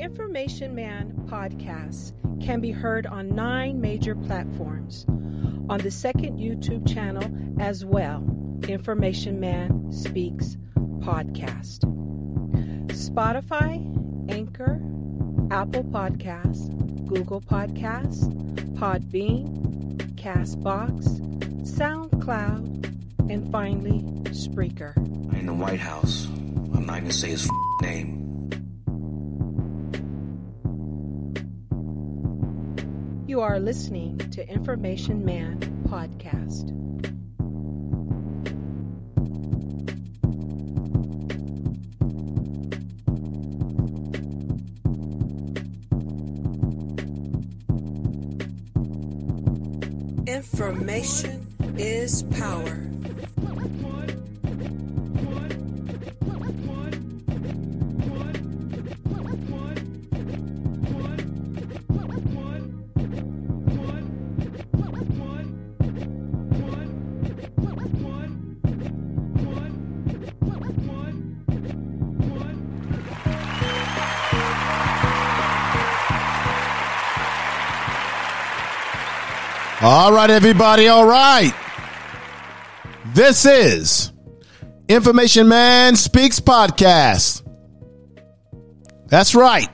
Information Man podcast can be heard on nine major platforms. On the second YouTube channel as well, Information Man Speaks Podcast. Spotify, Anchor, Apple Podcasts, Google Podcasts, Podbean, Castbox, SoundCloud, and finally, Spreaker. in the White House. I'm not gonna say his f- name. You are listening to Information Man Podcast. Information is power. All right, everybody. All right. This is Information Man Speaks Podcast. That's right.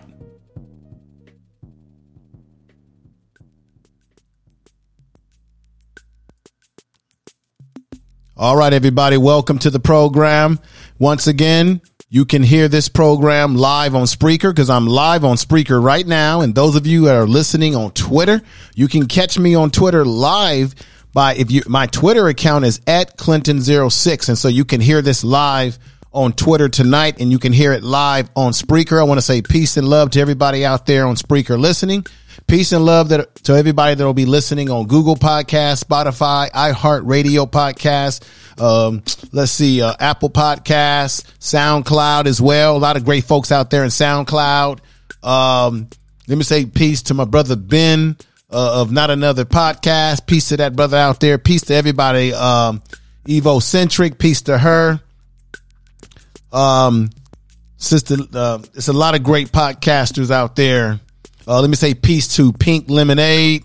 All right, everybody. Welcome to the program. Once again, you can hear this program live on Spreaker because I'm live on Spreaker right now. And those of you that are listening on Twitter, you can catch me on Twitter live by if you, my Twitter account is at Clinton06. And so you can hear this live on Twitter tonight and you can hear it live on Spreaker. I want to say peace and love to everybody out there on Spreaker listening. Peace and love that, to everybody that will be listening on Google Podcast, Spotify, iHeartRadio Podcast. Um, let's see, uh, Apple Podcasts, SoundCloud as well. A lot of great folks out there in SoundCloud. Um, let me say peace to my brother Ben uh, of Not Another Podcast. Peace to that brother out there. Peace to everybody. Um, Evocentric. Peace to her. Um, sister, uh, it's a lot of great podcasters out there. Uh, let me say peace to Pink Lemonade,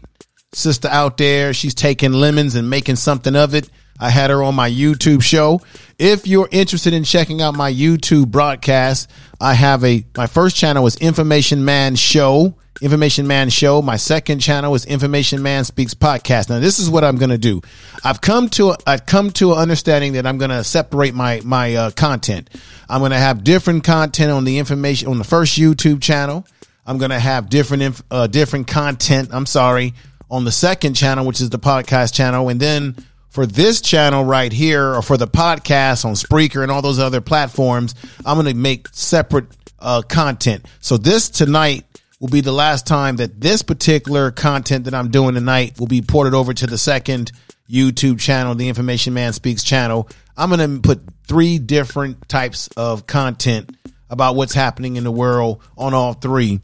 sister out there. She's taking lemons and making something of it. I had her on my YouTube show. If you're interested in checking out my YouTube broadcast, I have a, my first channel is Information Man Show, Information Man Show. My second channel is Information Man Speaks Podcast. Now, this is what I'm going to do. I've come to, I've come to an understanding that I'm going to separate my, my, uh, content. I'm going to have different content on the information, on the first YouTube channel. I'm going to have different, inf- uh, different content. I'm sorry on the second channel, which is the podcast channel. And then for this channel right here or for the podcast on Spreaker and all those other platforms, I'm going to make separate, uh, content. So this tonight will be the last time that this particular content that I'm doing tonight will be ported over to the second YouTube channel, the Information Man Speaks channel. I'm going to put three different types of content about what's happening in the world on all three.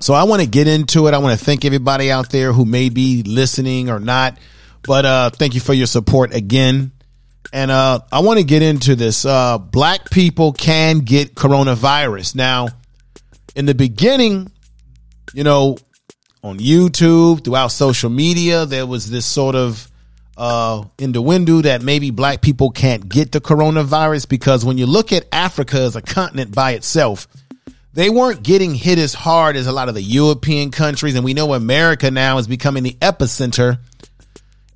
So I want to get into it. I want to thank everybody out there who may be listening or not. But uh thank you for your support again. And uh I want to get into this. Uh black people can get coronavirus. Now, in the beginning, you know, on YouTube, throughout social media, there was this sort of uh in the window that maybe black people can't get the coronavirus because when you look at Africa as a continent by itself, they weren't getting hit as hard as a lot of the European countries. And we know America now is becoming the epicenter.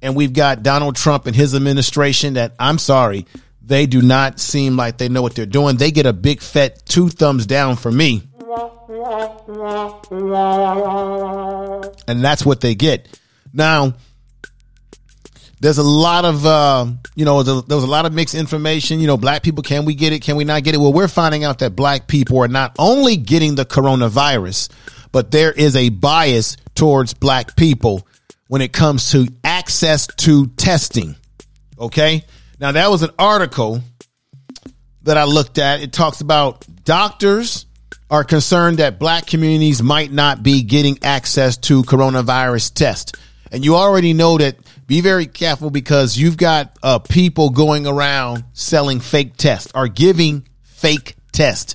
And we've got Donald Trump and his administration that I'm sorry, they do not seem like they know what they're doing. They get a big fat two thumbs down for me. And that's what they get. Now, there's a lot of uh, you know there, was a lot of mixed information you know black people can we get it can we not get it well we're finding out that black people are not only getting the coronavirus but there is a bias towards black people when it comes to access to testing okay now that was an article that i looked at it talks about doctors are concerned that black communities might not be getting access to coronavirus test and you already know that be very careful because you've got uh, people going around selling fake tests or giving fake tests.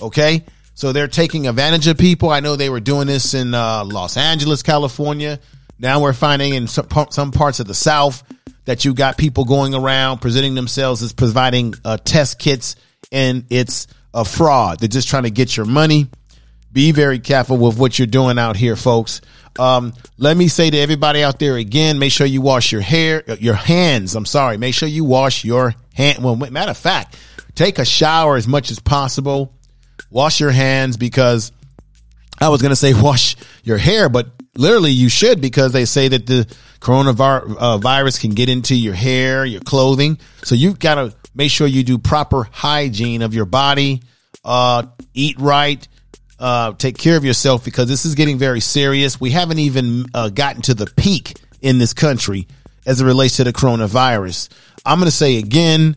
Okay. So they're taking advantage of people. I know they were doing this in uh, Los Angeles, California. Now we're finding in some, parts of the South that you got people going around presenting themselves as providing uh, test kits and it's a fraud. They're just trying to get your money. Be very careful with what you're doing out here, folks. Um, let me say to everybody out there again, make sure you wash your hair, uh, your hands. I'm sorry. Make sure you wash your hand. Well, matter of fact, take a shower as much as possible. Wash your hands because I was going to say wash your hair, but literally you should because they say that the coronavirus uh, virus can get into your hair, your clothing. So you've got to make sure you do proper hygiene of your body, uh, eat right, uh, take care of yourself because this is getting very serious. We haven't even uh, gotten to the peak in this country as it relates to the coronavirus. I'm going to say again.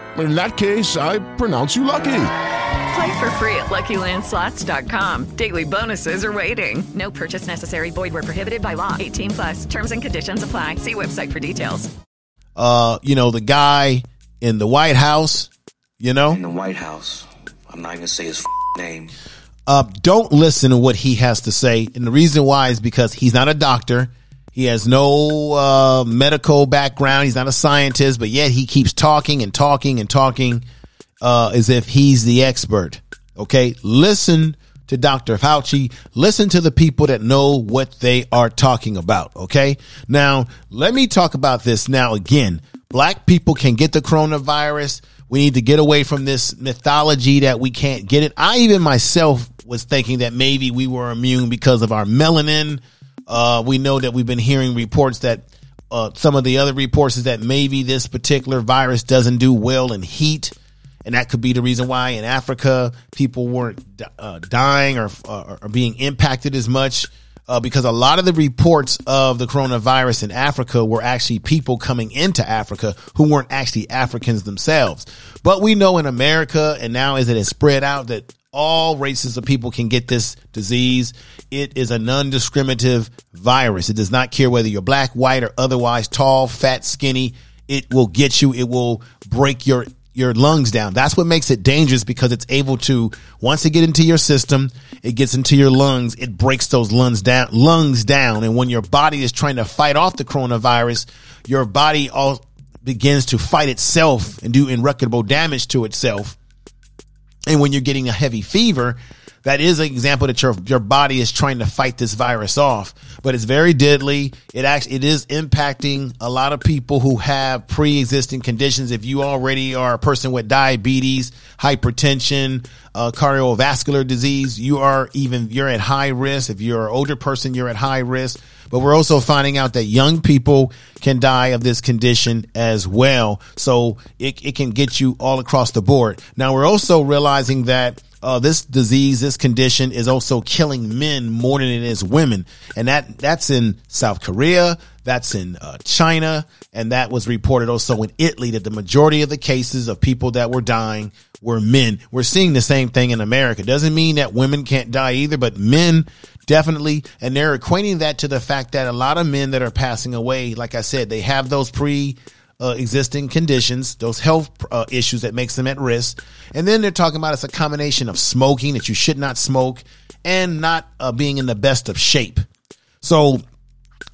in that case, I pronounce you lucky. Play for free at LuckyLandSlots.com. Daily bonuses are waiting. No purchase necessary. Void were prohibited by law. 18 plus. Terms and conditions apply. See website for details. Uh, you know the guy in the White House. You know, in the White House. I'm not gonna say his name. Uh, don't listen to what he has to say, and the reason why is because he's not a doctor. He has no uh, medical background. He's not a scientist, but yet he keeps talking and talking and talking uh, as if he's the expert. Okay, listen to Dr. Fauci. Listen to the people that know what they are talking about. Okay, now let me talk about this now again. Black people can get the coronavirus. We need to get away from this mythology that we can't get it. I even myself was thinking that maybe we were immune because of our melanin uh, we know that we've been hearing reports that uh, some of the other reports is that maybe this particular virus doesn't do well in heat. And that could be the reason why in Africa people weren't uh, dying or, uh, or being impacted as much. Uh, because a lot of the reports of the coronavirus in Africa were actually people coming into Africa who weren't actually Africans themselves. But we know in America, and now as it has spread out, that all races of people can get this disease. It is a non-discriminative virus. It does not care whether you're black, white, or otherwise tall, fat, skinny. It will get you. It will break your your lungs down. That's what makes it dangerous because it's able to once it get into your system, it gets into your lungs, it breaks those lungs down lungs down and when your body is trying to fight off the coronavirus, your body all begins to fight itself and do irreparable damage to itself and when you're getting a heavy fever, that is an example that your your body is trying to fight this virus off. But it's very deadly. It actually it is impacting a lot of people who have pre-existing conditions. If you already are a person with diabetes, hypertension, uh, cardiovascular disease, you are even you're at high risk. If you're an older person, you're at high risk. But we're also finding out that young people can die of this condition as well. So it, it can get you all across the board. Now we're also realizing that uh, this disease, this condition is also killing men more than it is women. And that, that's in South Korea. That's in uh, China. And that was reported also in Italy that the majority of the cases of people that were dying were men. We're seeing the same thing in America. Doesn't mean that women can't die either, but men definitely. And they're equating that to the fact that a lot of men that are passing away, like I said, they have those pre uh, existing conditions, those health uh, issues that makes them at risk. And then they're talking about it's a combination of smoking that you should not smoke and not uh, being in the best of shape. So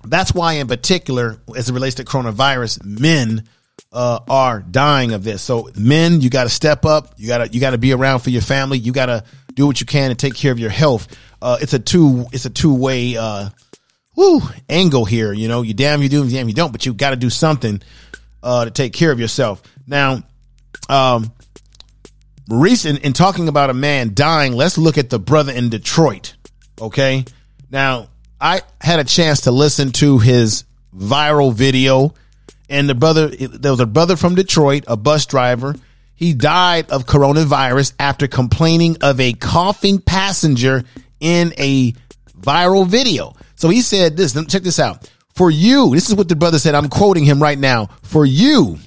that's why, in particular, as it relates to coronavirus, men uh, are dying of this. So men, you got to step up. You got to you got to be around for your family. You got to do what you can to take care of your health. Uh, it's a two it's a two way uh, woo angle here. You know, you damn you do, damn you don't, but you got to do something uh, to take care of yourself. Now, um, recent in talking about a man dying, let's look at the brother in Detroit. Okay, now I had a chance to listen to his viral video, and the brother there was a brother from Detroit, a bus driver. He died of coronavirus after complaining of a coughing passenger in a viral video. So he said this, check this out. For you, this is what the brother said. I'm quoting him right now. For you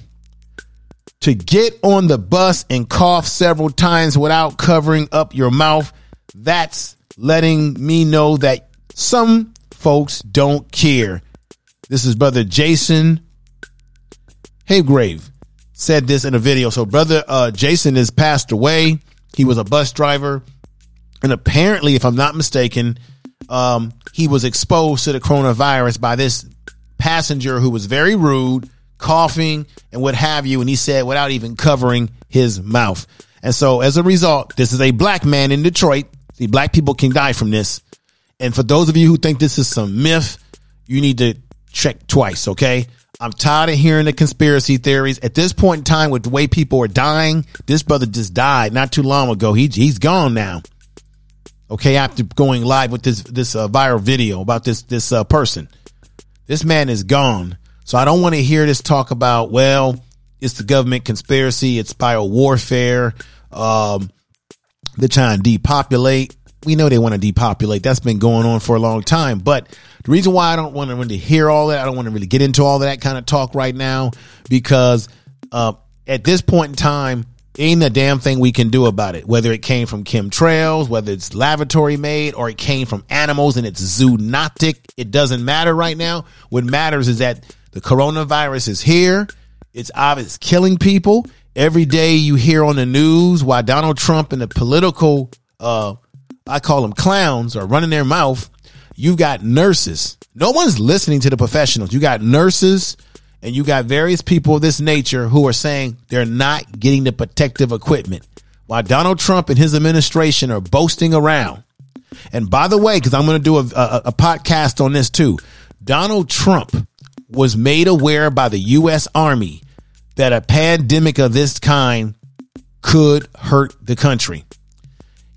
to get on the bus and cough several times without covering up your mouth, that's letting me know that some folks don't care. This is brother Jason Hargrove said this in a video. So brother uh, Jason has passed away. He was a bus driver. And apparently, if I'm not mistaken, um, he was exposed to the coronavirus by this passenger who was very rude, coughing and what have you. And he said without even covering his mouth. And so as a result, this is a black man in Detroit. See, black people can die from this. And for those of you who think this is some myth, you need to check twice, okay? I'm tired of hearing the conspiracy theories. At this point in time, with the way people are dying, this brother just died not too long ago. He, he's gone now. Okay, after going live with this this uh, viral video about this this uh, person, this man is gone. So I don't want to hear this talk about well, it's the government conspiracy, it's bio warfare. Um, they're trying to depopulate. We know they want to depopulate. That's been going on for a long time. But the reason why I don't want to really hear all that, I don't want to really get into all that kind of talk right now, because uh, at this point in time, ain't a damn thing we can do about it. Whether it came from chemtrails, whether it's laboratory made, or it came from animals and it's zoonotic, it doesn't matter right now. What matters is that the coronavirus is here. It's obvious killing people. Every day you hear on the news why Donald Trump and the political, uh, I call them clowns, are running their mouth. You got nurses. No one's listening to the professionals. You got nurses and you got various people of this nature who are saying they're not getting the protective equipment. While Donald Trump and his administration are boasting around. And by the way, because I'm going to do a, a, a podcast on this too, Donald Trump was made aware by the U.S. Army that a pandemic of this kind could hurt the country.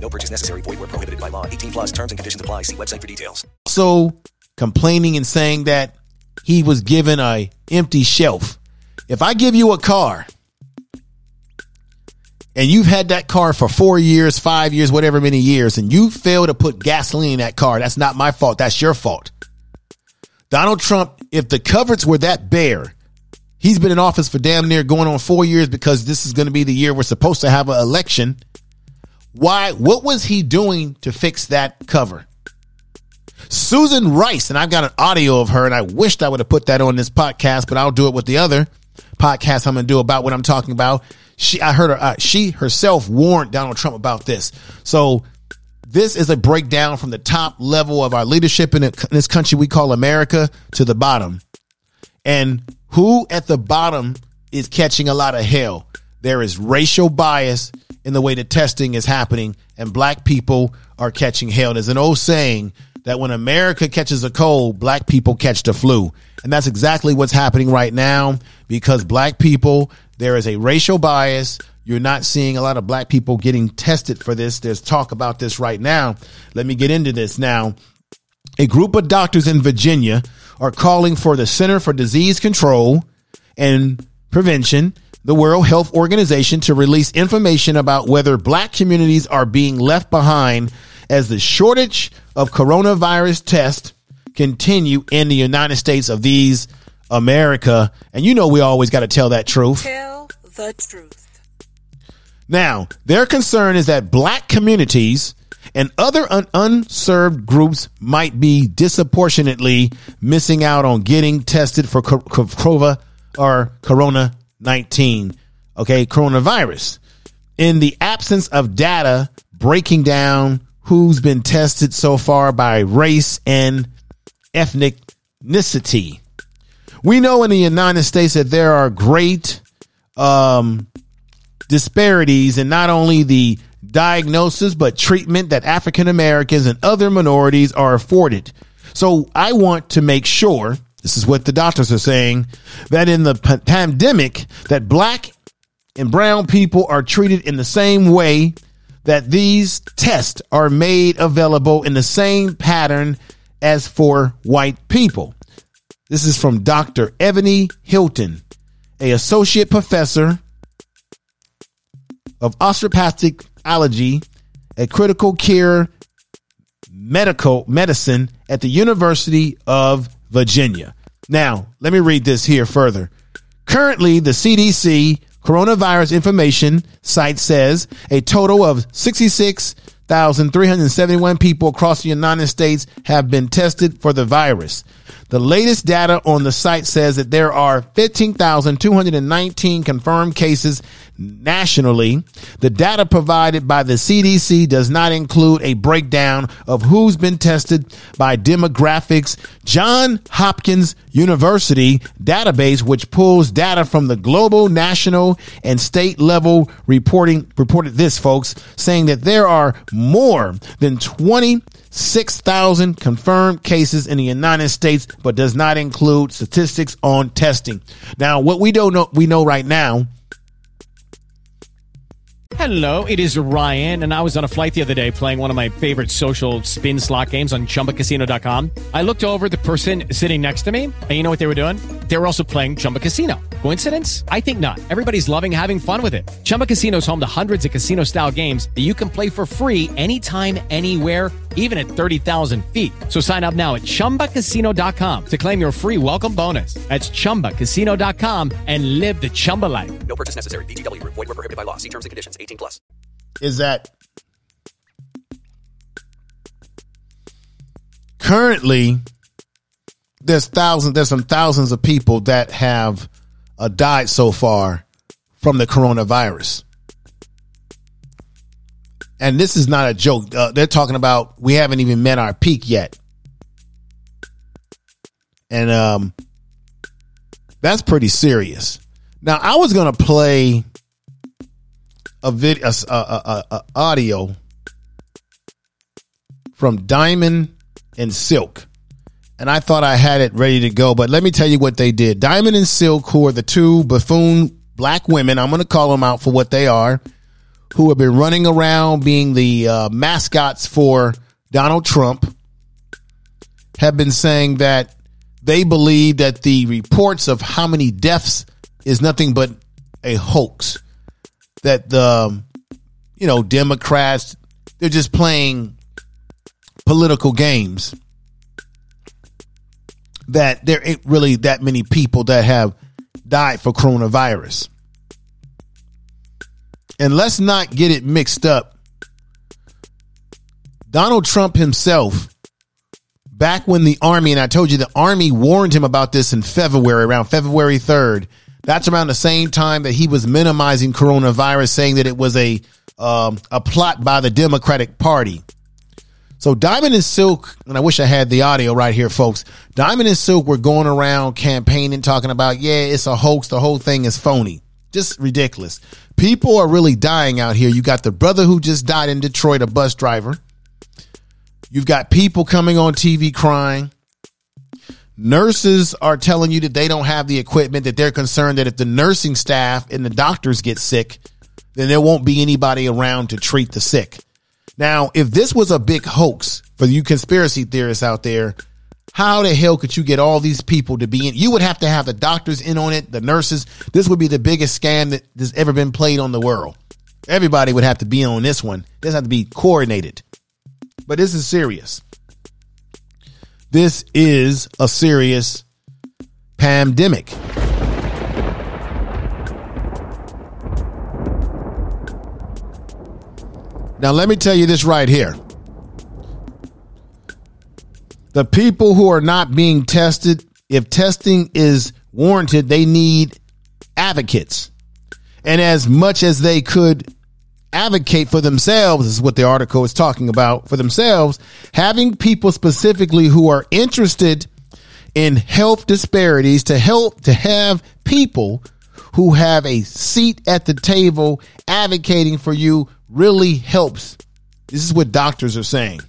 No purchase necessary. Void where prohibited by law. 18 plus terms and conditions apply. See website for details. So complaining and saying that he was given a empty shelf. If I give you a car and you've had that car for four years, five years, whatever many years, and you fail to put gasoline in that car, that's not my fault. That's your fault. Donald Trump, if the cupboards were that bare, he's been in office for damn near going on four years because this is going to be the year we're supposed to have an election. Why? What was he doing to fix that cover? Susan Rice, and I've got an audio of her, and I wished I would have put that on this podcast, but I'll do it with the other podcast I'm going to do about what I'm talking about. She, I heard her, uh, she herself warned Donald Trump about this. So this is a breakdown from the top level of our leadership in, in this country we call America to the bottom. And who at the bottom is catching a lot of hell? There is racial bias in the way the testing is happening, and black people are catching hell. There's an old saying that when America catches a cold, black people catch the flu. And that's exactly what's happening right now because black people, there is a racial bias. You're not seeing a lot of black people getting tested for this. There's talk about this right now. Let me get into this now. A group of doctors in Virginia are calling for the Center for Disease Control and Prevention, the World Health Organization, to release information about whether black communities are being left behind as the shortage of coronavirus tests continue in the United States of these America. And you know we always got to tell that truth. Tell the truth. Now, their concern is that black communities and other un- unserved groups might be disproportionately missing out on getting tested for co- co- or Corona 19, okay, coronavirus. In the absence of data breaking down who's been tested so far by race and ethnicity. We know in the United States that there are great um, disparities in not only the diagnosis but treatment that African Americans and other minorities are afforded. So I want to make sure this is what the doctors are saying that in the pandemic that black and brown people are treated in the same way that these tests are made available in the same pattern as for white people. This is from Dr. Ebony Hilton, a associate professor of osteopathic allergy at critical care medical medicine at the University of Virginia. Now, let me read this here further. Currently, the CDC coronavirus information site says a total of 66,371 people across the United States have been tested for the virus. The latest data on the site says that there are 15,219 confirmed cases nationally. The data provided by the CDC does not include a breakdown of who's been tested by demographics. John Hopkins University database, which pulls data from the global, national, and state level reporting, reported this, folks, saying that there are more than 20 6,000 confirmed cases in the United States, but does not include statistics on testing. Now, what we don't know, we know right now. Hello, it is Ryan, and I was on a flight the other day playing one of my favorite social spin slot games on chumbacasino.com. I looked over the person sitting next to me, and you know what they were doing? They were also playing Chumba Casino. Coincidence? I think not. Everybody's loving having fun with it. Chumba Casino is home to hundreds of casino style games that you can play for free anytime, anywhere, even at 30,000 feet. So sign up now at chumbacasino.com to claim your free welcome bonus. That's chumbacasino.com and live the Chumba life. No purchase necessary. VGW Group. Void were prohibited by law. See terms and conditions. 18 plus. is that currently there's thousands there's some thousands of people that have uh, died so far from the coronavirus and this is not a joke uh, they're talking about we haven't even met our peak yet and um that's pretty serious now i was gonna play a video, a, a, a, a audio from Diamond and Silk, and I thought I had it ready to go. But let me tell you what they did. Diamond and Silk, who are the two buffoon black women, I'm going to call them out for what they are, who have been running around being the uh, mascots for Donald Trump, have been saying that they believe that the reports of how many deaths is nothing but a hoax that the you know Democrats they're just playing political games. That there ain't really that many people that have died for coronavirus. And let's not get it mixed up. Donald Trump himself, back when the army, and I told you the army warned him about this in February, around February 3rd, that's around the same time that he was minimizing coronavirus, saying that it was a um, a plot by the Democratic Party. So Diamond and Silk, and I wish I had the audio right here, folks. Diamond and Silk were going around campaigning, talking about, yeah, it's a hoax. The whole thing is phony. Just ridiculous. People are really dying out here. You got the brother who just died in Detroit, a bus driver. You've got people coming on TV crying. Nurses are telling you that they don't have the equipment, that they're concerned that if the nursing staff and the doctors get sick, then there won't be anybody around to treat the sick. Now, if this was a big hoax for you conspiracy theorists out there, how the hell could you get all these people to be in? You would have to have the doctors in on it, the nurses. This would be the biggest scam that has ever been played on the world. Everybody would have to be on this one. This have to be coordinated. But this is serious. This is a serious pandemic. Now, let me tell you this right here. The people who are not being tested, if testing is warranted, they need advocates. And as much as they could advocate for themselves, is what the article is talking about for themselves, having people specifically who are interested in health disparities to help to have people who have a seat at the table advocating for you really helps. This is what doctors are saying.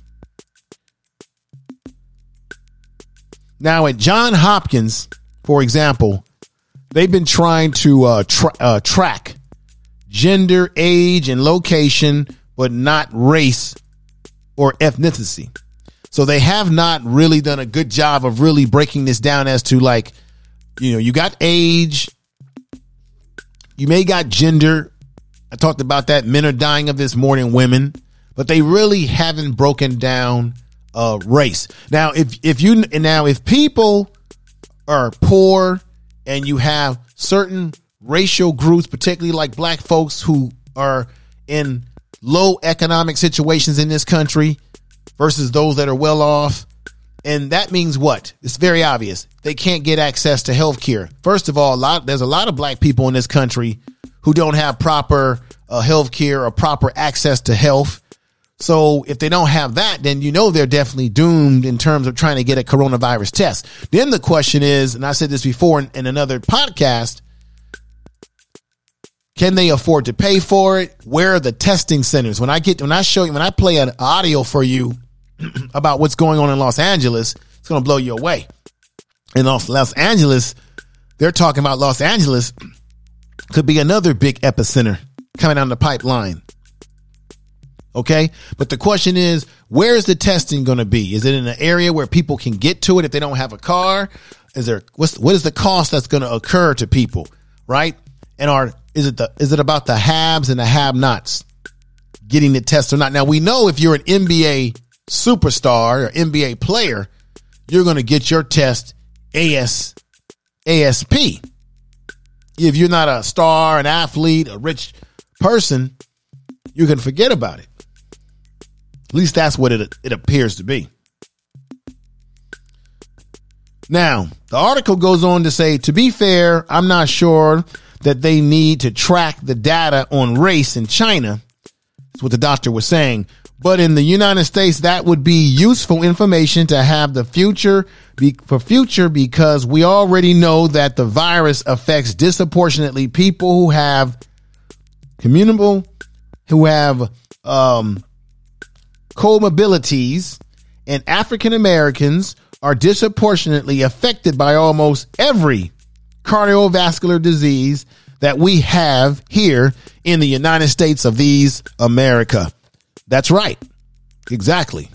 Now, at John Hopkins, for example, they've been trying to uh, tra- uh, track gender, age, and location, but not race or ethnicity. So they have not really done a good job of really breaking this down as to like, you know, you got age, you may got gender. I talked about that. Men are dying of this more than women, but they really haven't broken down uh, race. Now, if if you now if people are poor and you have certain racial groups, particularly like black folks who are in low economic situations in this country versus those that are well off. And that means what? It's very obvious. They can't get access to health care. First of all, a lot there's a lot of black people in this country who don't have proper uh, health care or proper access to health. So if they don't have that, then you know they're definitely doomed in terms of trying to get a coronavirus test. Then the question is, and I said this before in, in another podcast, can they afford to pay for it? Where are the testing centers? When I get when I show you when I play an audio for you about what's going on in Los Angeles, it's going to blow you away. In Los, Los Angeles, they're talking about Los Angeles could be another big epicenter coming down the pipeline. Okay. But the question is, where is the testing going to be? Is it in an area where people can get to it if they don't have a car? Is there, what's, what is the cost that's going to occur to people? Right. And are, is it the, is it about the haves and the have nots getting the test or not? Now we know if you're an NBA superstar or NBA player, you're going to get your test AS, ASP. If you're not a star, an athlete, a rich person, you can forget about it. At least that's what it, it appears to be. Now, the article goes on to say, to be fair, I'm not sure that they need to track the data on race in China. That's what the doctor was saying. But in the United States, that would be useful information to have the future be, for future because we already know that the virus affects disproportionately people who have communicable, who have um, comorbidities, and African Americans are disproportionately affected by almost every cardiovascular disease that we have here in the United States of these America. That's right. Exactly.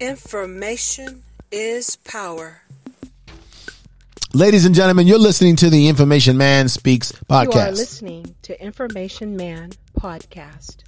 Information is power. Ladies and gentlemen, you're listening to the Information Man Speaks podcast. You are podcast. listening to Information Man Podcast.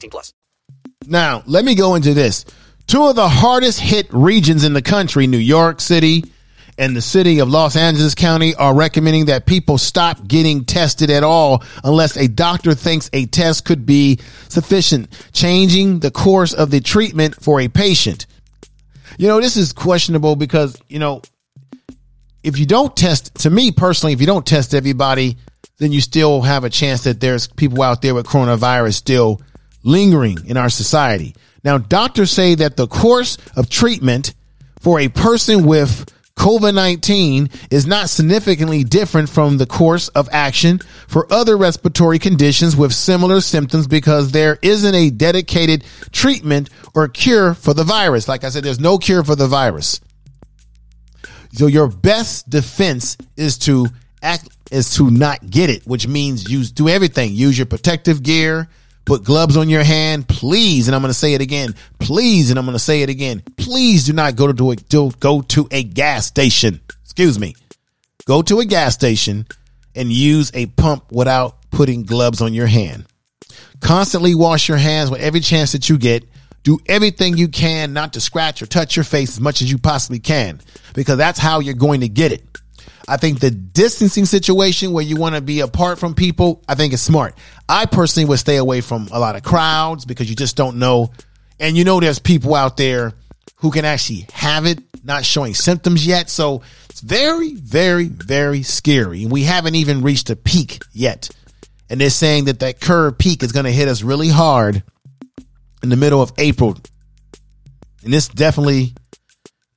18 plus. Now, let me go into this. Two of the hardest hit regions in the country, New York City and the city of Los Angeles County, are recommending that people stop getting tested at all unless a doctor thinks a test could be sufficient, changing the course of the treatment for a patient. You know, this is questionable because, you know, if you don't test, to me personally, if you don't test everybody, then you still have a chance that there's people out there with coronavirus still lingering in our society. Now, doctors say that the course of treatment for a person with COVID 19 is not significantly different from the course of action for other respiratory conditions with similar symptoms because there isn't a dedicated treatment or cure for the virus. Like I said, there's no cure for the virus. So your best defense is to act is to not get it, which means use do everything. Use your protective gear, put gloves on your hand. Please, and I'm going to say it again. Please, and I'm going to say it again. Please do not go to a, do, go to a gas station. Excuse me. Go to a gas station and use a pump without putting gloves on your hand. Constantly wash your hands with every chance that you get. Do everything you can not to scratch or touch your face as much as you possibly can because that's how you're going to get it. I think the distancing situation where you want to be apart from people, I think is smart. I personally would stay away from a lot of crowds because you just don't know. And you know, there's people out there who can actually have it, not showing symptoms yet. So it's very, very, very scary. And we haven't even reached a peak yet. And they're saying that that curve peak is going to hit us really hard in the middle of April. And this definitely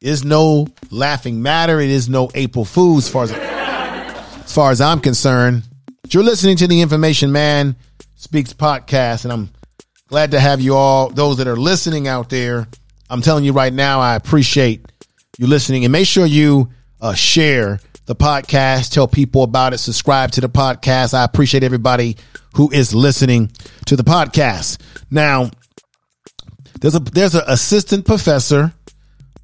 is no laughing matter. It is no April Fools as far as, as far as I'm concerned. You're listening to the Information Man Speaks podcast, and I'm glad to have you all, those that are listening out there. I'm telling you right now, I appreciate you listening, and make sure you uh, share the podcast, tell people about it, subscribe to the podcast. I appreciate everybody who is listening to the podcast. Now, there's a there's an assistant professor,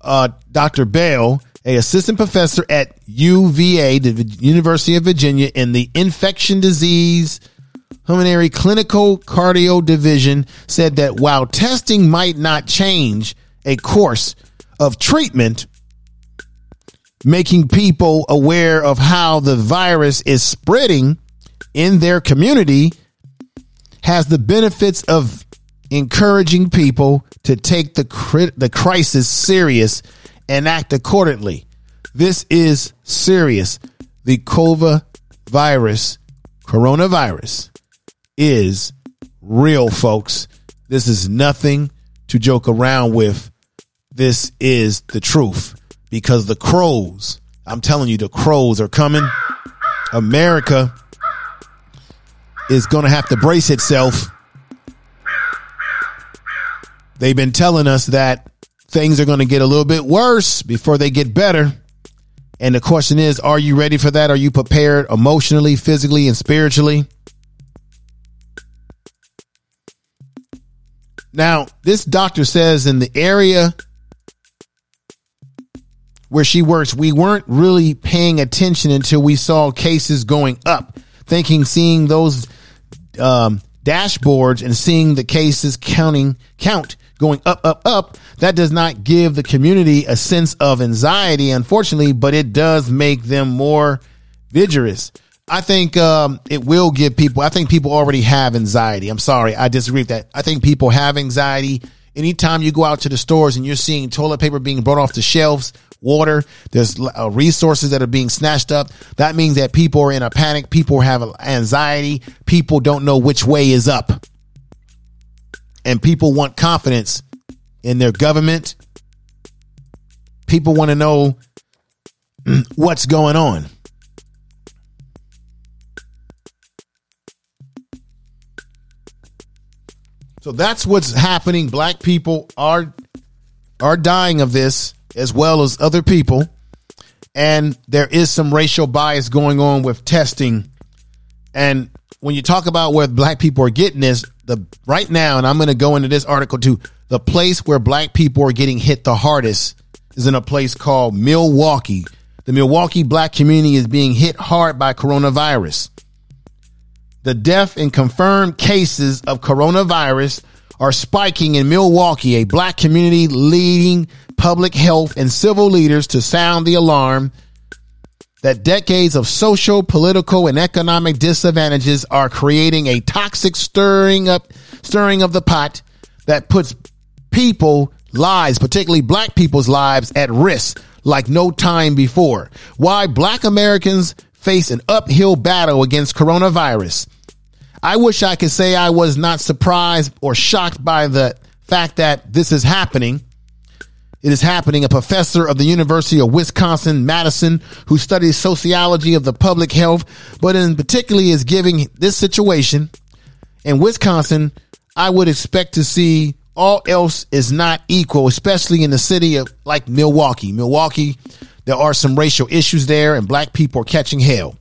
uh, Dr. Bell, a assistant professor at UVA, the University of Virginia, in the infection disease pulmonary clinical cardio division, said that while testing might not change a course of treatment, making people aware of how the virus is spreading in their community has the benefits of encouraging people to take the cri- the crisis serious and act accordingly. This is serious. The COVID virus, coronavirus, is real, folks. This is nothing to joke around with. This is the truth because the crows, I'm telling you, the crows are coming. America is going to have to brace itself. They've been telling us that things are going to get a little bit worse before they get better. And the question is, are you ready for that? Are you prepared emotionally, physically, and spiritually? Now, this doctor says in the area where she works, we weren't really paying attention until we saw cases going up, thinking seeing those um, dashboards and seeing the cases counting count going up, up, up. That does not give the community a sense of anxiety, unfortunately, but it does make them more vigorous. I think um, it will give people. I think people already have anxiety. I'm sorry, I disagree with that. I think people have anxiety. Anytime you go out to the stores and you're seeing toilet paper being brought off the shelves, water, there's uh, resources that are being snatched up. That means that people are in a panic. People have anxiety. People don't know which way is up. And people want confidence in their government. People want to know what's going on. So that's what's happening. Black people are are dying of this as well as other people. And there is some racial bias going on with testing. And when you talk about where black people are getting this, the right now, and I'm going to go into this article too, the place where black people are getting hit the hardest is in a place called Milwaukee. The Milwaukee black community is being hit hard by coronavirus. The death and confirmed cases of coronavirus are spiking in Milwaukee, a black community leading public health and civil leaders to sound the alarm that decades of social, political, and economic disadvantages are creating a toxic stirring up, stirring of the pot that puts people lives, particularly black people's lives at risk like no time before. Why black Americans face an uphill battle against coronavirus. I wish I could say I was not surprised or shocked by the fact that this is happening. It is happening. A professor of the University of Wisconsin, Madison, who studies sociology of the public health, but in particularly is giving this situation in Wisconsin, I would expect to see all else is not equal, especially in the city of like Milwaukee. Milwaukee, there are some racial issues there and black people are catching hell.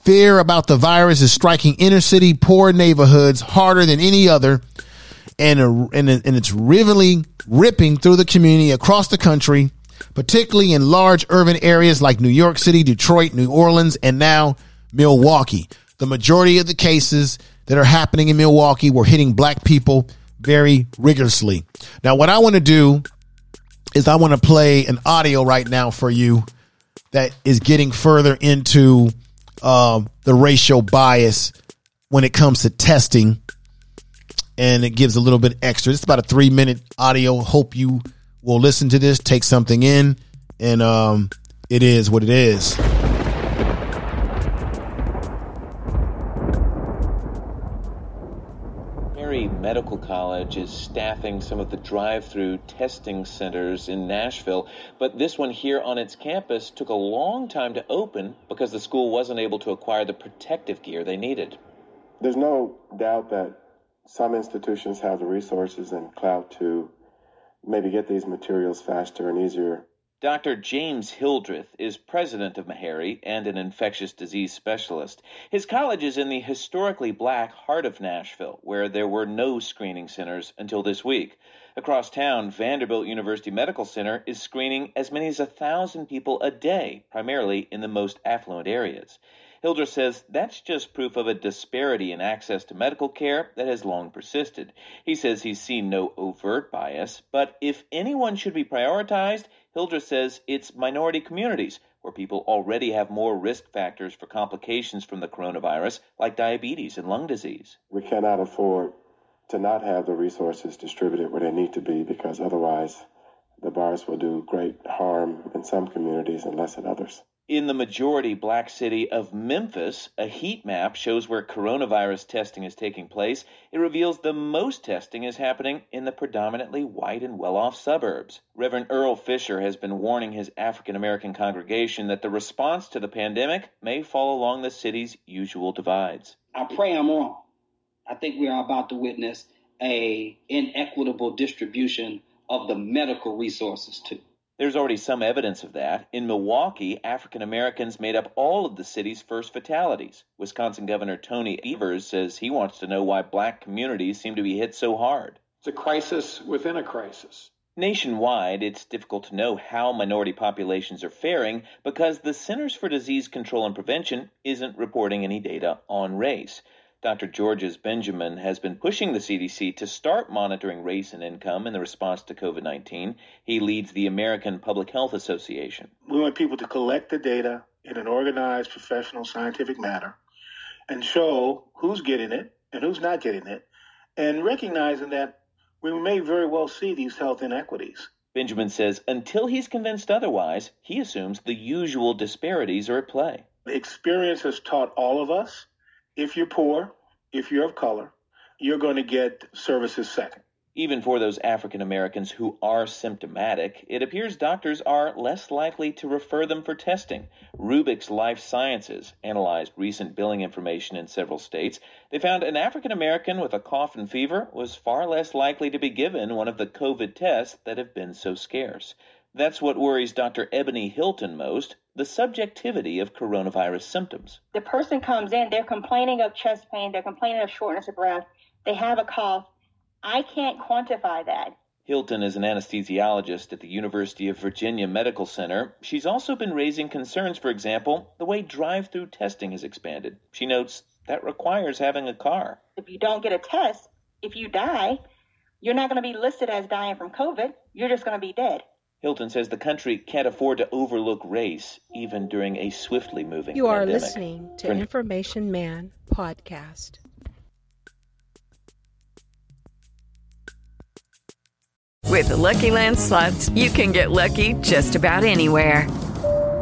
Fear about the virus is striking inner city poor neighborhoods harder than any other. And, and, and it's riveling, ripping through the community across the country, particularly in large urban areas like New York City, Detroit, New Orleans, and now Milwaukee. The majority of the cases that are happening in Milwaukee were hitting black people very rigorously. Now, what I want to do is I want to play an audio right now for you that is getting further into um, the racial bias when it comes to testing. And it gives a little bit extra. It's about a three minute audio. Hope you will listen to this, take something in, and um, it is what it is. Meharry Medical College is staffing some of the drive through testing centers in Nashville, but this one here on its campus took a long time to open because the school wasn't able to acquire the protective gear they needed. There's no doubt that some institutions have the resources and clout to maybe get these materials faster and easier Dr. James Hildreth is president of Meharry and an infectious disease specialist. His college is in the historically black heart of Nashville, where there were no screening centers until this week. Across town, Vanderbilt University Medical Center is screening as many as a thousand people a day, primarily in the most affluent areas. Hildreth says that's just proof of a disparity in access to medical care that has long persisted. He says he's seen no overt bias, but if anyone should be prioritized, Hildreth says it's minority communities where people already have more risk factors for complications from the coronavirus, like diabetes and lung disease. We cannot afford to not have the resources distributed where they need to be because otherwise the virus will do great harm in some communities and less in others. In the majority black city of Memphis, a heat map shows where coronavirus testing is taking place. It reveals the most testing is happening in the predominantly white and well off suburbs. Reverend Earl Fisher has been warning his African American congregation that the response to the pandemic may fall along the city's usual divides. I pray I'm wrong. I think we are about to witness a inequitable distribution of the medical resources too. There's already some evidence of that. In Milwaukee, African Americans made up all of the city's first fatalities. Wisconsin Governor Tony Evers says he wants to know why black communities seem to be hit so hard. It's a crisis within a crisis. Nationwide, it's difficult to know how minority populations are faring because the Centers for Disease Control and Prevention isn't reporting any data on race. Dr. Georges Benjamin has been pushing the CDC to start monitoring race and income in the response to COVID 19. He leads the American Public Health Association. We want people to collect the data in an organized, professional, scientific manner and show who's getting it and who's not getting it, and recognizing that we may very well see these health inequities. Benjamin says until he's convinced otherwise, he assumes the usual disparities are at play. Experience has taught all of us if you're poor, if you're of color, you're going to get services second. Even for those African Americans who are symptomatic, it appears doctors are less likely to refer them for testing. Rubix Life Sciences analyzed recent billing information in several states. They found an African American with a cough and fever was far less likely to be given one of the COVID tests that have been so scarce. That's what worries Dr. Ebony Hilton most the subjectivity of coronavirus symptoms. The person comes in, they're complaining of chest pain, they're complaining of shortness of breath, they have a cough. I can't quantify that. Hilton is an anesthesiologist at the University of Virginia Medical Center. She's also been raising concerns, for example, the way drive through testing has expanded. She notes that requires having a car. If you don't get a test, if you die, you're not going to be listed as dying from COVID. You're just going to be dead. Hilton says the country can't afford to overlook race even during a swiftly moving You are listening to For- Information Man podcast. With the LuckyLand slots, you can get lucky just about anywhere.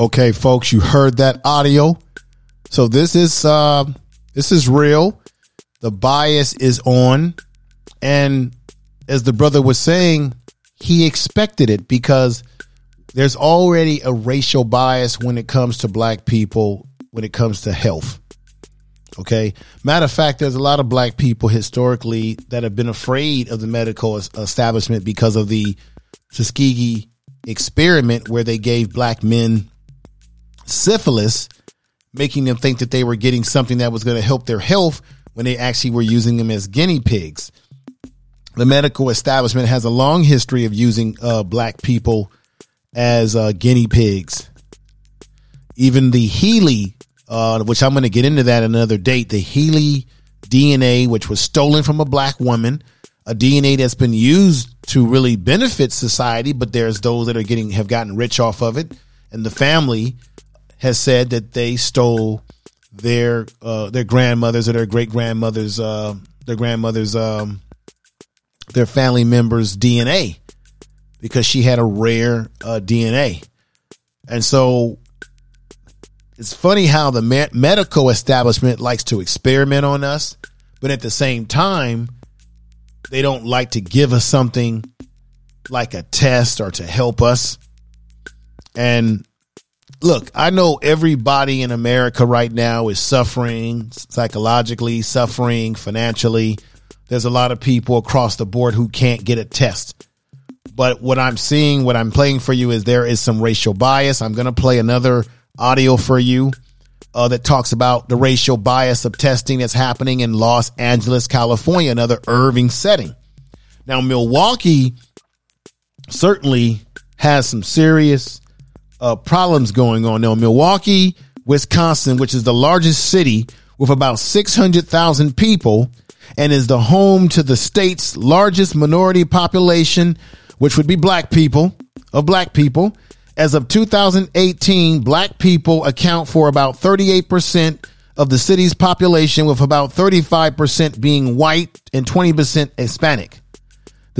Okay, folks, you heard that audio. So this is uh, this is real. The bias is on, and as the brother was saying, he expected it because there's already a racial bias when it comes to black people when it comes to health. Okay. Matter of fact, there's a lot of black people historically that have been afraid of the medical establishment because of the Tuskegee experiment where they gave black men syphilis, making them think that they were getting something that was going to help their health when they actually were using them as guinea pigs. The medical establishment has a long history of using uh, black people as uh, guinea pigs. Even the HeLa, uh, which I'm going to get into that another date, the HeLa DNA, which was stolen from a black woman, a DNA that's been used to really benefit society, but there's those that are getting have gotten rich off of it, and the family has said that they stole their uh, their grandmothers or their great grandmothers, uh, their grandmothers, um, their family members' DNA because she had a rare uh, DNA. And so it's funny how the me- medical establishment likes to experiment on us, but at the same time, they don't like to give us something like a test or to help us. And look, I know everybody in America right now is suffering psychologically, suffering financially. There's a lot of people across the board who can't get a test. But what I'm seeing, what I'm playing for you is there is some racial bias. I'm going to play another audio for you uh, that talks about the racial bias of testing that's happening in Los Angeles, California, another Irving setting. Now, Milwaukee certainly has some serious uh, problems going on. Now, Milwaukee, Wisconsin, which is the largest city with about 600,000 people and is the home to the state's largest minority population which would be black people, of black people. As of 2018, black people account for about 38% of the city's population, with about 35% being white and 20% Hispanic.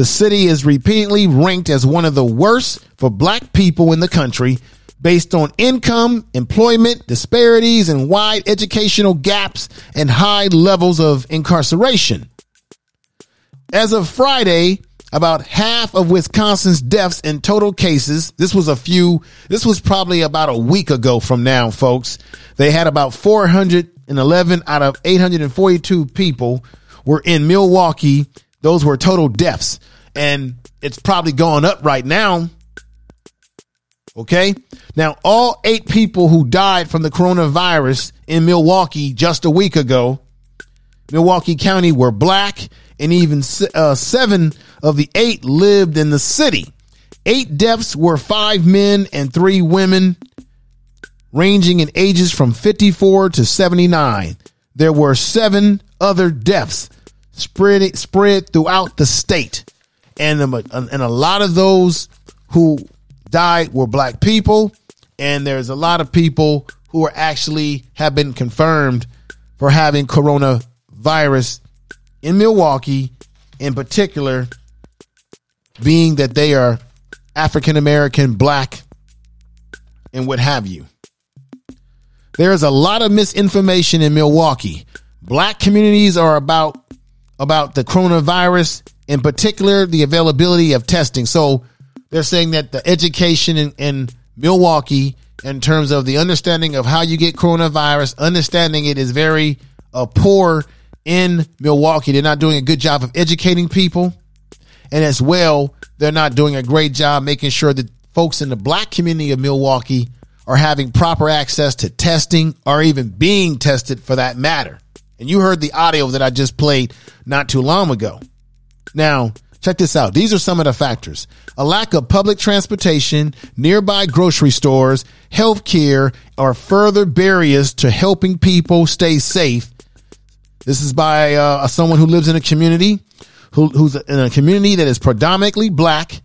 The city is repeatedly ranked as one of the worst for black people in the country based on income, employment disparities, and wide educational gaps and high levels of incarceration. As of Friday, about half of Wisconsin's deaths in total cases. This was a few, this was probably about a week ago from now, folks. They had about 411 out of 842 people were in Milwaukee. Those were total deaths. And it's probably going up right now. Okay. Now, all eight people who died from the coronavirus in Milwaukee just a week ago, Milwaukee County were black and even uh, seven of the eight lived in the city. Eight deaths were five men and three women, ranging in ages from 54 to 79. There were seven other deaths spread spread throughout the state, and and a lot of those who died were black people, and there's a lot of people who are actually have been confirmed for having coronavirus in Milwaukee, in particular, being that they are African American, black, and what have you. There is a lot of misinformation in Milwaukee. Black communities are about about the coronavirus, in particular, the availability of testing. So they're saying that the education in, in Milwaukee, in terms of the understanding of how you get coronavirus, understanding it is very uh, poor in Milwaukee. They're not doing a good job of educating people. And as well, they're not doing a great job making sure that folks in the black community of Milwaukee are having proper access to testing or even being tested for that matter. And you heard the audio that I just played not too long ago. Now, check this out. These are some of the factors. A lack of public transportation, nearby grocery stores, health care are further barriers to helping people stay safe this is by uh, someone who lives in a community who, who's in a community that is predominantly black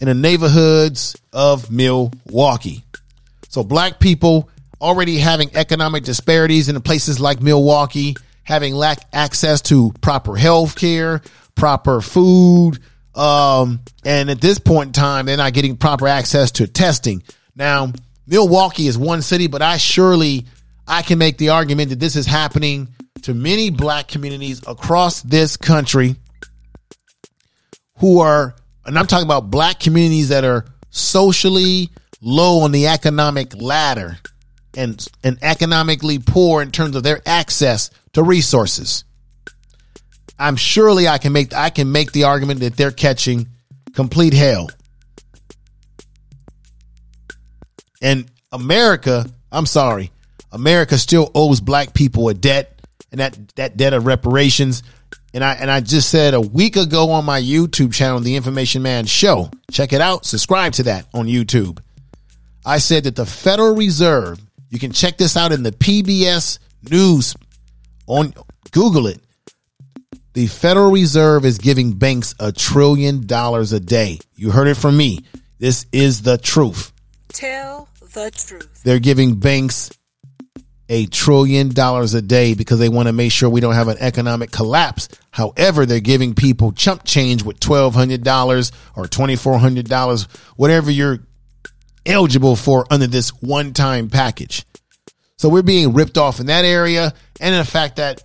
in the neighborhoods of Milwaukee. So black people already having economic disparities in places like Milwaukee, having lack access to proper health care, proper food, um, and at this point in time, they're not getting proper access to testing. Now, Milwaukee is one city, but I surely I can make the argument that this is happening to many black communities across this country who are, and I'm talking about black communities that are socially low on the economic ladder and, and economically poor in terms of their access to resources. I'm surely I can make I can make the argument that they're catching complete hell. And America, I'm sorry, America still owes black people a debt and that that debt of reparations. And I and I just said a week ago on my YouTube channel, The Information Man Show. Check it out. Subscribe to that on YouTube. I said that the Federal Reserve, you can check this out in the PBS news on Google it. The Federal Reserve is giving banks a trillion dollars a day. You heard it from me. This is the truth. Tell the truth. They're giving banks a trillion dollars a day because they want to make sure we don't have an economic collapse. However, they're giving people chump change with $1,200 or $2,400, whatever you're eligible for under this one time package. So we're being ripped off in that area. And in the fact that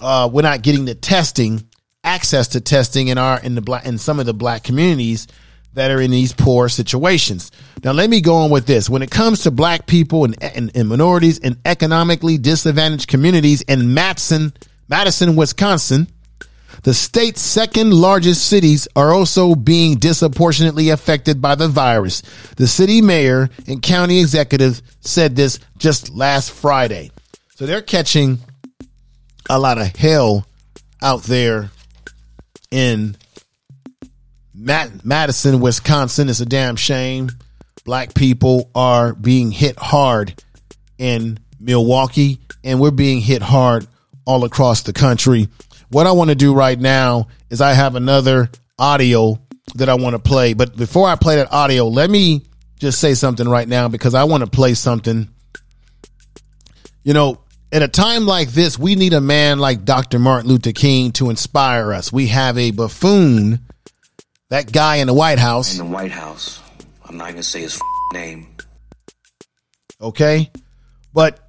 uh, we're not getting the testing, access to testing in our, in the black, in some of the black communities that are in these poor situations. Now, let me go on with this. When it comes to black people and, and, and minorities in economically disadvantaged communities in Madison, Madison, Wisconsin, the state's second largest cities are also being disproportionately affected by the virus. The city mayor and county executive said this just last Friday. So they're catching a lot of hell out there in Mad- Madison, Wisconsin. It's a damn shame. Black people are being hit hard in Milwaukee, and we're being hit hard all across the country. What I want to do right now is I have another audio that I want to play. But before I play that audio, let me just say something right now because I want to play something. You know, at a time like this, we need a man like Dr. Martin Luther King to inspire us. We have a buffoon that guy in the White House. In the White House. I'm not going to say his name. Okay. But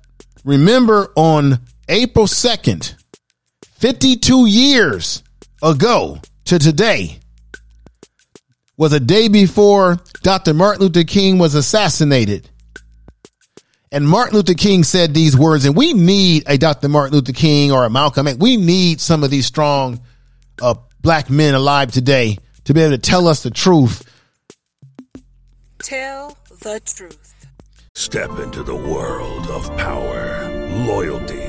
remember on April 2nd, 52 years ago to today, was a day before Dr. Martin Luther King was assassinated. And Martin Luther King said these words, and we need a Dr. Martin Luther King or a Malcolm X. We need some of these strong uh, black men alive today to be able to tell us the truth. Tell the truth. Step into the world of power, loyalty,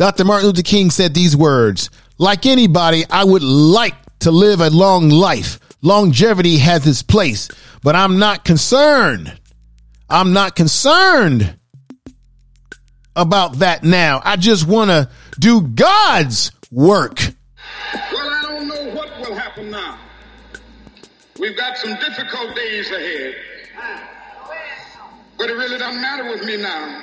Dr. Martin Luther King said these words: "Like anybody, I would like to live a long life. Longevity has its place, but I'm not concerned. I'm not concerned." About that now. I just want to do God's work. Well, I don't know what will happen now. We've got some difficult days ahead. But it really doesn't matter with me now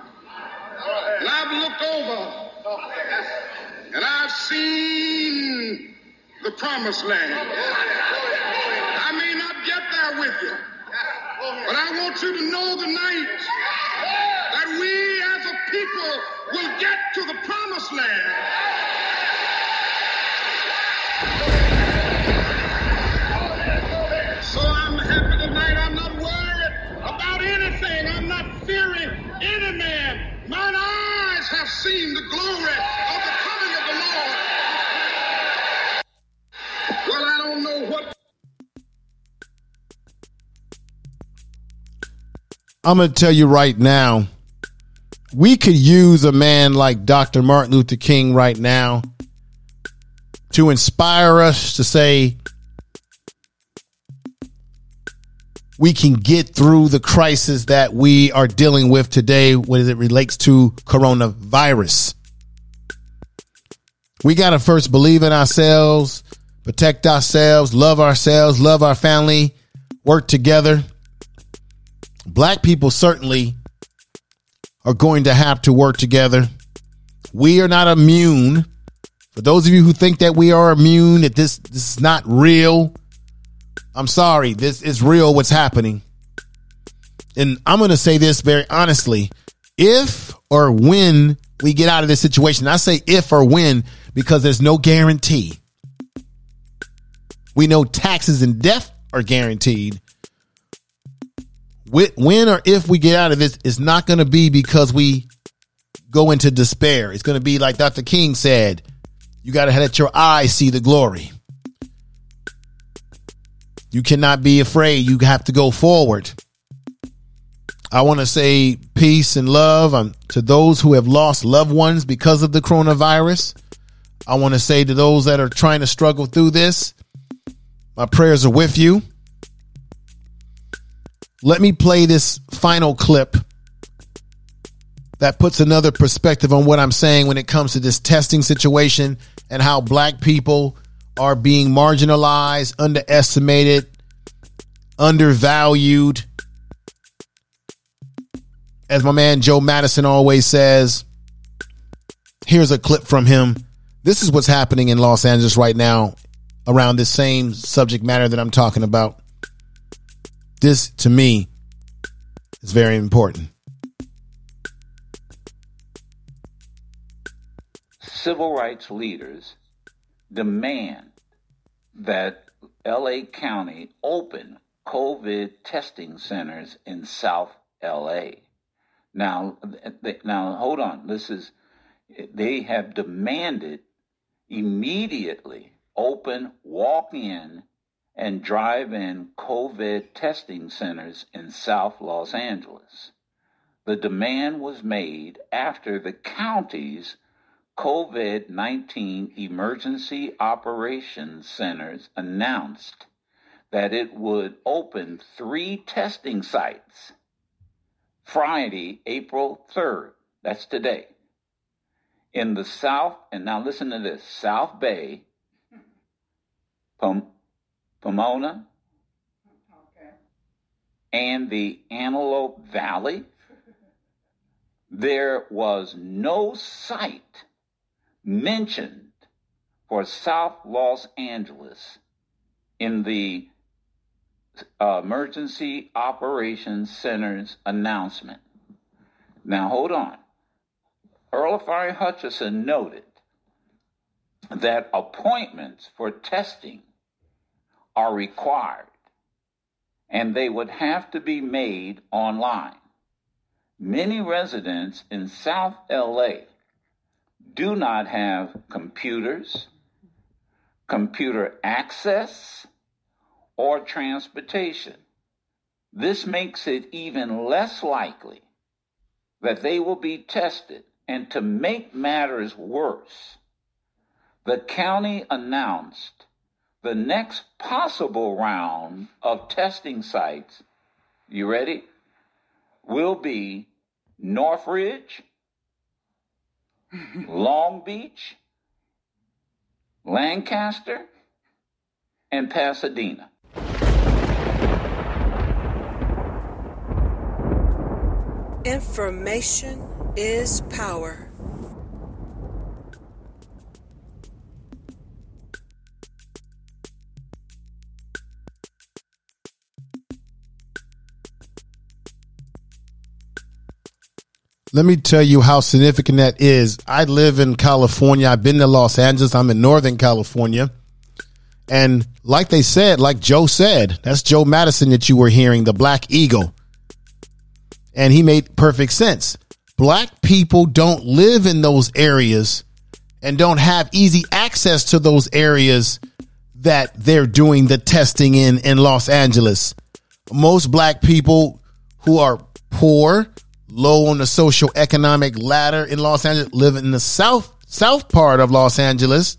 And I've looked over and I've seen the promised land. I may not get there with you, but I want you to know tonight that we as a people will get to the promised land. Seen the glory of the coming of the Lord. Well, I don't know what I'm going to tell you right now, we could use a man like Dr. Martin Luther King right now to inspire us to say, we can get through the crisis that we are dealing with today when it relates to coronavirus. We got to first believe in ourselves, protect ourselves, love ourselves, love our family, work together. Black people certainly are going to have to work together. We are not immune. For those of you who think that we are immune, that this, this is not real, I'm sorry. This is real what's happening. And I'm going to say this very honestly. If or when we get out of this situation, I say if or when because there's no guarantee. We know taxes and death are guaranteed. When or if we get out of this, it's not going to be because we go into despair. It's going to be like Dr. King said, you got to let your eyes see the glory. You cannot be afraid. You have to go forward. I want to say peace and love um, to those who have lost loved ones because of the coronavirus. I want to say to those that are trying to struggle through this, my prayers are with you. Let me play this final clip that puts another perspective on what I'm saying when it comes to this testing situation and how black people are being marginalized, underestimated, undervalued. As my man Joe Madison always says, here's a clip from him. This is what's happening in Los Angeles right now around this same subject matter that I'm talking about. This, to me, is very important. Civil rights leaders demand that LA County open COVID testing centers in South LA. Now, now hold on. This is they have demanded immediately open walk-in and drive-in COVID testing centers in South Los Angeles. The demand was made after the county's COVID 19 Emergency Operations Centers announced that it would open three testing sites Friday, April 3rd. That's today. In the South, and now listen to this South Bay, Pom- Pomona, and the Antelope Valley. There was no site mentioned for South Los Angeles in the uh, Emergency Operations Center's announcement. Now, hold on. Earl Ofari Hutchinson noted that appointments for testing are required and they would have to be made online. Many residents in South LA do not have computers, computer access, or transportation. This makes it even less likely that they will be tested. And to make matters worse, the county announced the next possible round of testing sites, you ready? Will be Northridge, Long Beach, Lancaster, and Pasadena. Information is power. Let me tell you how significant that is. I live in California. I've been to Los Angeles. I'm in Northern California. And like they said, like Joe said, that's Joe Madison that you were hearing, the Black Eagle. And he made perfect sense. black people don't live in those areas and don't have easy access to those areas that they're doing the testing in in Los Angeles. Most black people who are poor, low on the social economic ladder in Los Angeles live in the south south part of Los Angeles.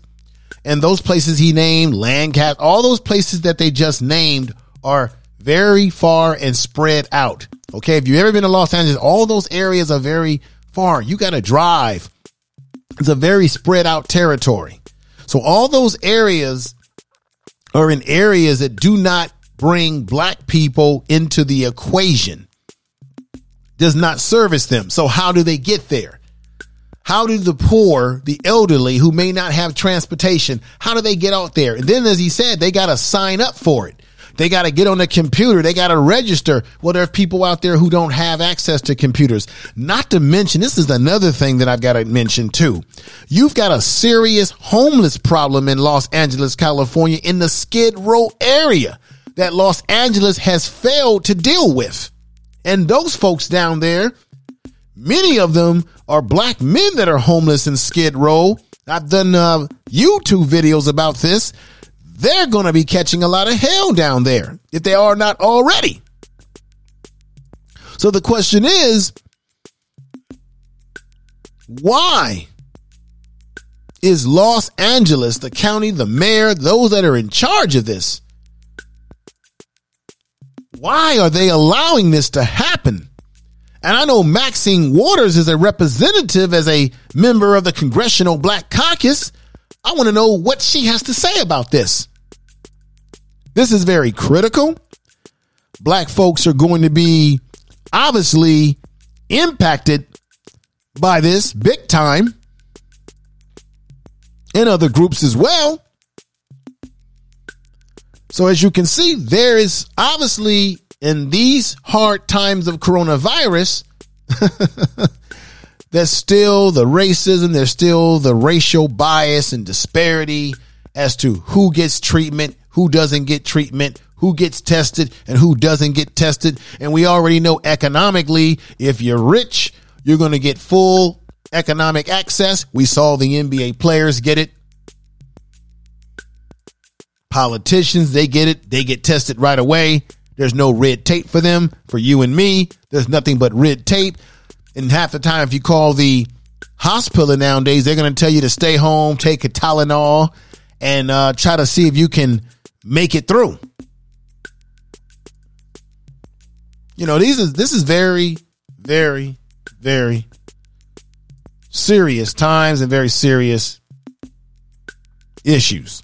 And those places he named, Lancaster, all those places that they just named are very far and spread out. Okay. If you've ever been to Los Angeles, all those areas are very far. You got to drive. It's a very spread out territory. So all those areas are in areas that do not bring black people into the equation. Does not service them. So how do they get there? How do the poor, the elderly who may not have transportation, how do they get out there? And then as he said, they got to sign up for it. They got to get on the computer. They got to register. Well, there are people out there who don't have access to computers. Not to mention, this is another thing that I've got to mention too. You've got a serious homeless problem in Los Angeles, California, in the Skid Row area that Los Angeles has failed to deal with. And those folks down there, many of them are black men that are homeless in Skid Row. I've done uh, YouTube videos about this they're going to be catching a lot of hell down there if they are not already. So the question is why is Los Angeles, the county, the mayor, those that are in charge of this, why are they allowing this to happen? And I know Maxine Waters is a representative as a member of the Congressional Black Caucus. I want to know what she has to say about this. This is very critical. Black folks are going to be obviously impacted by this big time, and other groups as well. So, as you can see, there is obviously in these hard times of coronavirus, there's still the racism, there's still the racial bias and disparity as to who gets treatment, who doesn't get treatment, who gets tested, and who doesn't get tested. And we already know economically, if you're rich, you're going to get full economic access. We saw the NBA players get it. Politicians, they get it. They get tested right away. There's no red tape for them. For you and me, there's nothing but red tape. And half the time, if you call the hospital nowadays, they're going to tell you to stay home, take a Tylenol, and uh, try to see if you can make it through. You know, these is this is very, very, very serious times and very serious issues.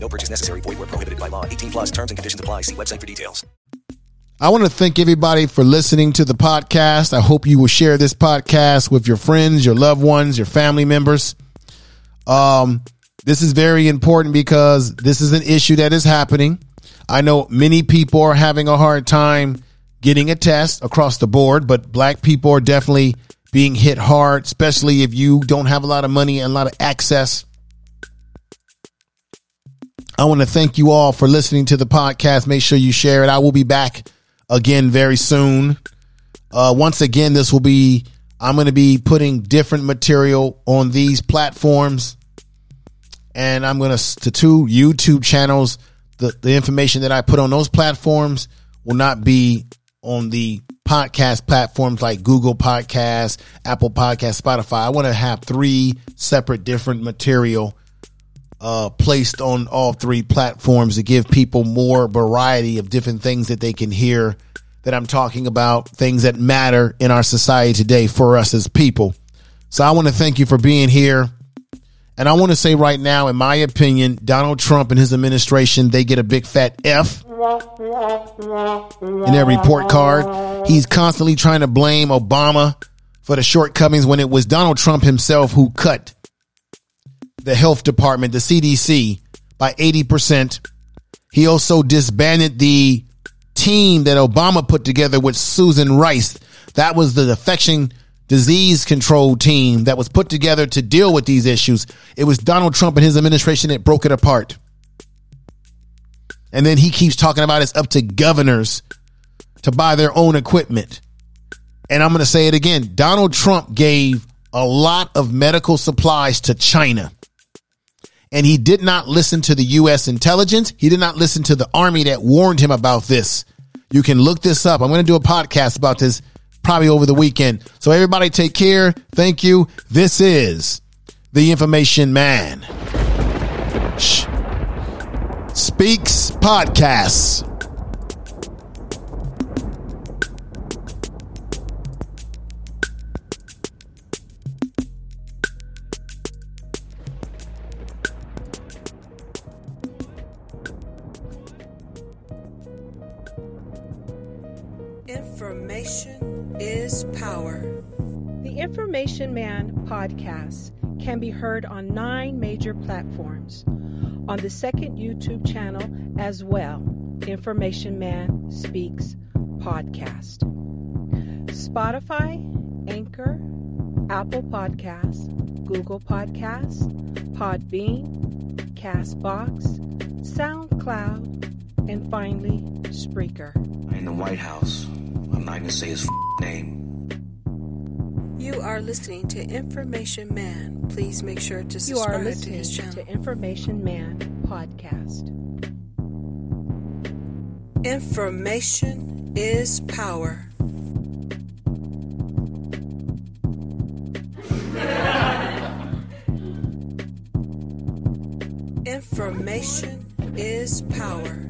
No purchase necessary. Void where prohibited by law. 18 plus terms and conditions apply. See website for details. I want to thank everybody for listening to the podcast. I hope you will share this podcast with your friends, your loved ones, your family members. Um, this is very important because this is an issue that is happening. I know many people are having a hard time getting a test across the board, but black people are definitely being hit hard, especially if you don't have a lot of money and a lot of access. I want to thank you all for listening to the podcast. Make sure you share it. I will be back again very soon. Uh, once again, this will be, I'm going to be putting different material on these platforms and I'm going to, to two YouTube channels. The, the information that I put on those platforms will not be on the podcast platforms like Google Podcasts, Apple Podcasts, Spotify. I want to have three separate different material uh, placed on all three platforms to give people more variety of different things that they can hear that I'm talking about, things that matter in our society today for us as people. So I want to thank you for being here. And I want to say right now, in my opinion, Donald Trump and his administration, they get a big fat F in their report card. He's constantly trying to blame Obama for the shortcomings when it was Donald Trump himself who cut the health department, the CDC, by 80%. He also disbanded the team that Obama put together with Susan Rice. That was the infection disease control team that was put together to deal with these issues. It was Donald Trump and his administration that broke it apart. And then he keeps talking about it's up to governors to buy their own equipment. And I'm going to say it again. Donald Trump gave a lot of medical supplies to China. And he did not listen to the U.S. intelligence. He did not listen to the army that warned him about this. You can look this up. I'm going to do a podcast about this probably over the weekend. So everybody take care. Thank you. This is the information man. Shh. Speaks podcasts. Power. The Information Man podcast can be heard on nine major platforms. On the second YouTube channel as well, Information Man Speaks Podcast. Spotify, Anchor, Apple Podcasts, Google Podcasts, Podbean, Castbox, SoundCloud, and finally, Spreaker. In the White House. I'm not gonna say his name. You are listening to Information Man. Please make sure to You are subscribe to his channel. to Information Man Podcast. Information is power. Information is power.